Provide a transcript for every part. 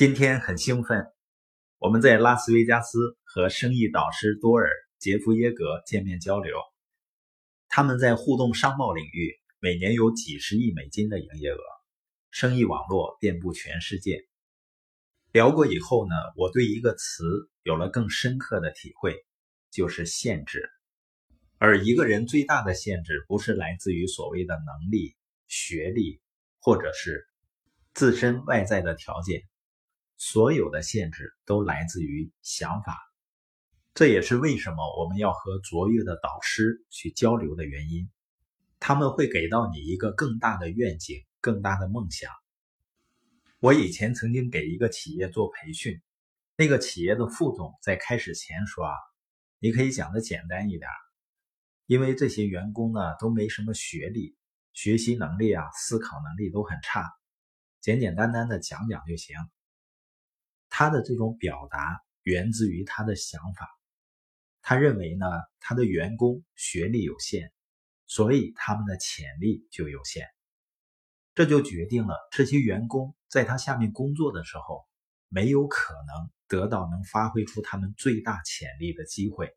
今天很兴奋，我们在拉斯维加斯和生意导师多尔·杰夫耶格见面交流。他们在互动商贸领域每年有几十亿美金的营业额，生意网络遍布全世界。聊过以后呢，我对一个词有了更深刻的体会，就是限制。而一个人最大的限制，不是来自于所谓的能力、学历，或者是自身外在的条件。所有的限制都来自于想法，这也是为什么我们要和卓越的导师去交流的原因。他们会给到你一个更大的愿景、更大的梦想。我以前曾经给一个企业做培训，那个企业的副总在开始前说：“啊，你可以讲的简单一点，因为这些员工呢都没什么学历，学习能力啊、思考能力都很差，简简单单的讲讲就行。”他的这种表达源自于他的想法，他认为呢，他的员工学历有限，所以他们的潜力就有限，这就决定了这些员工在他下面工作的时候，没有可能得到能发挥出他们最大潜力的机会，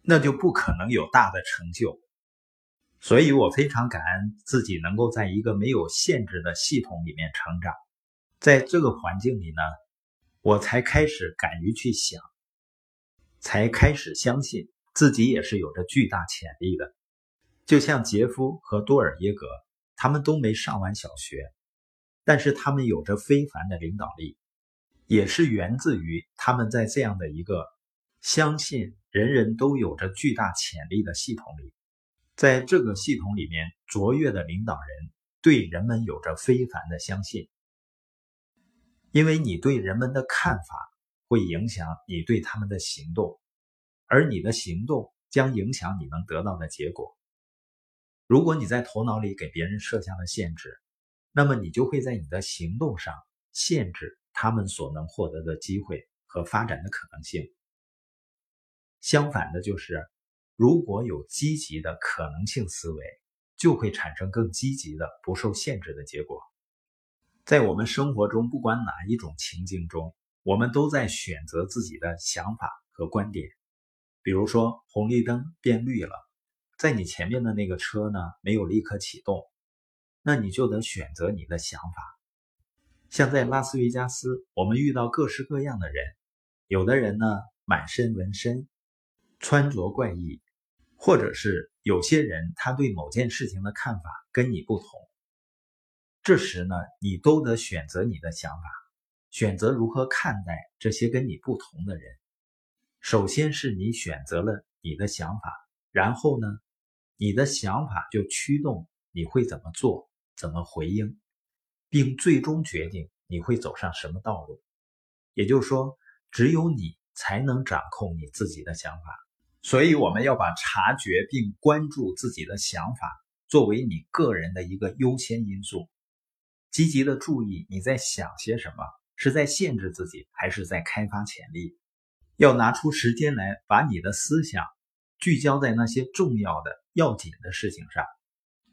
那就不可能有大的成就。所以我非常感恩自己能够在一个没有限制的系统里面成长，在这个环境里呢。我才开始敢于去想，才开始相信自己也是有着巨大潜力的。就像杰夫和多尔耶格，他们都没上完小学，但是他们有着非凡的领导力，也是源自于他们在这样的一个相信人人都有着巨大潜力的系统里，在这个系统里面，卓越的领导人对人们有着非凡的相信。因为你对人们的看法会影响你对他们的行动，而你的行动将影响你能得到的结果。如果你在头脑里给别人设下了限制，那么你就会在你的行动上限制他们所能获得的机会和发展的可能性。相反的，就是如果有积极的可能性思维，就会产生更积极的不受限制的结果。在我们生活中，不管哪一种情境中，我们都在选择自己的想法和观点。比如说，红绿灯变绿了，在你前面的那个车呢没有立刻启动，那你就得选择你的想法。像在拉斯维加斯，我们遇到各式各样的人，有的人呢满身纹身，穿着怪异，或者是有些人他对某件事情的看法跟你不同。这时呢，你都得选择你的想法，选择如何看待这些跟你不同的人。首先是你选择了你的想法，然后呢，你的想法就驱动你会怎么做、怎么回应，并最终决定你会走上什么道路。也就是说，只有你才能掌控你自己的想法。所以，我们要把察觉并关注自己的想法作为你个人的一个优先因素。积极的注意你在想些什么，是在限制自己，还是在开发潜力？要拿出时间来，把你的思想聚焦在那些重要的、要紧的事情上。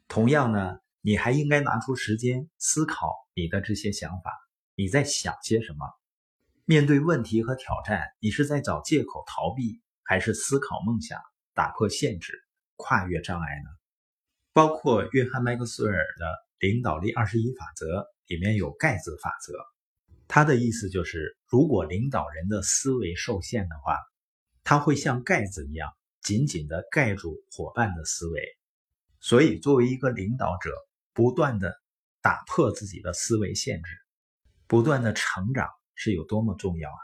同样呢，你还应该拿出时间思考你的这些想法。你在想些什么？面对问题和挑战，你是在找借口逃避，还是思考梦想、打破限制、跨越障碍呢？包括约翰·麦克斯韦尔的。领导力二十一法则里面有盖子法则，他的意思就是，如果领导人的思维受限的话，他会像盖子一样紧紧地盖住伙伴的思维。所以，作为一个领导者，不断地打破自己的思维限制，不断的成长是有多么重要啊！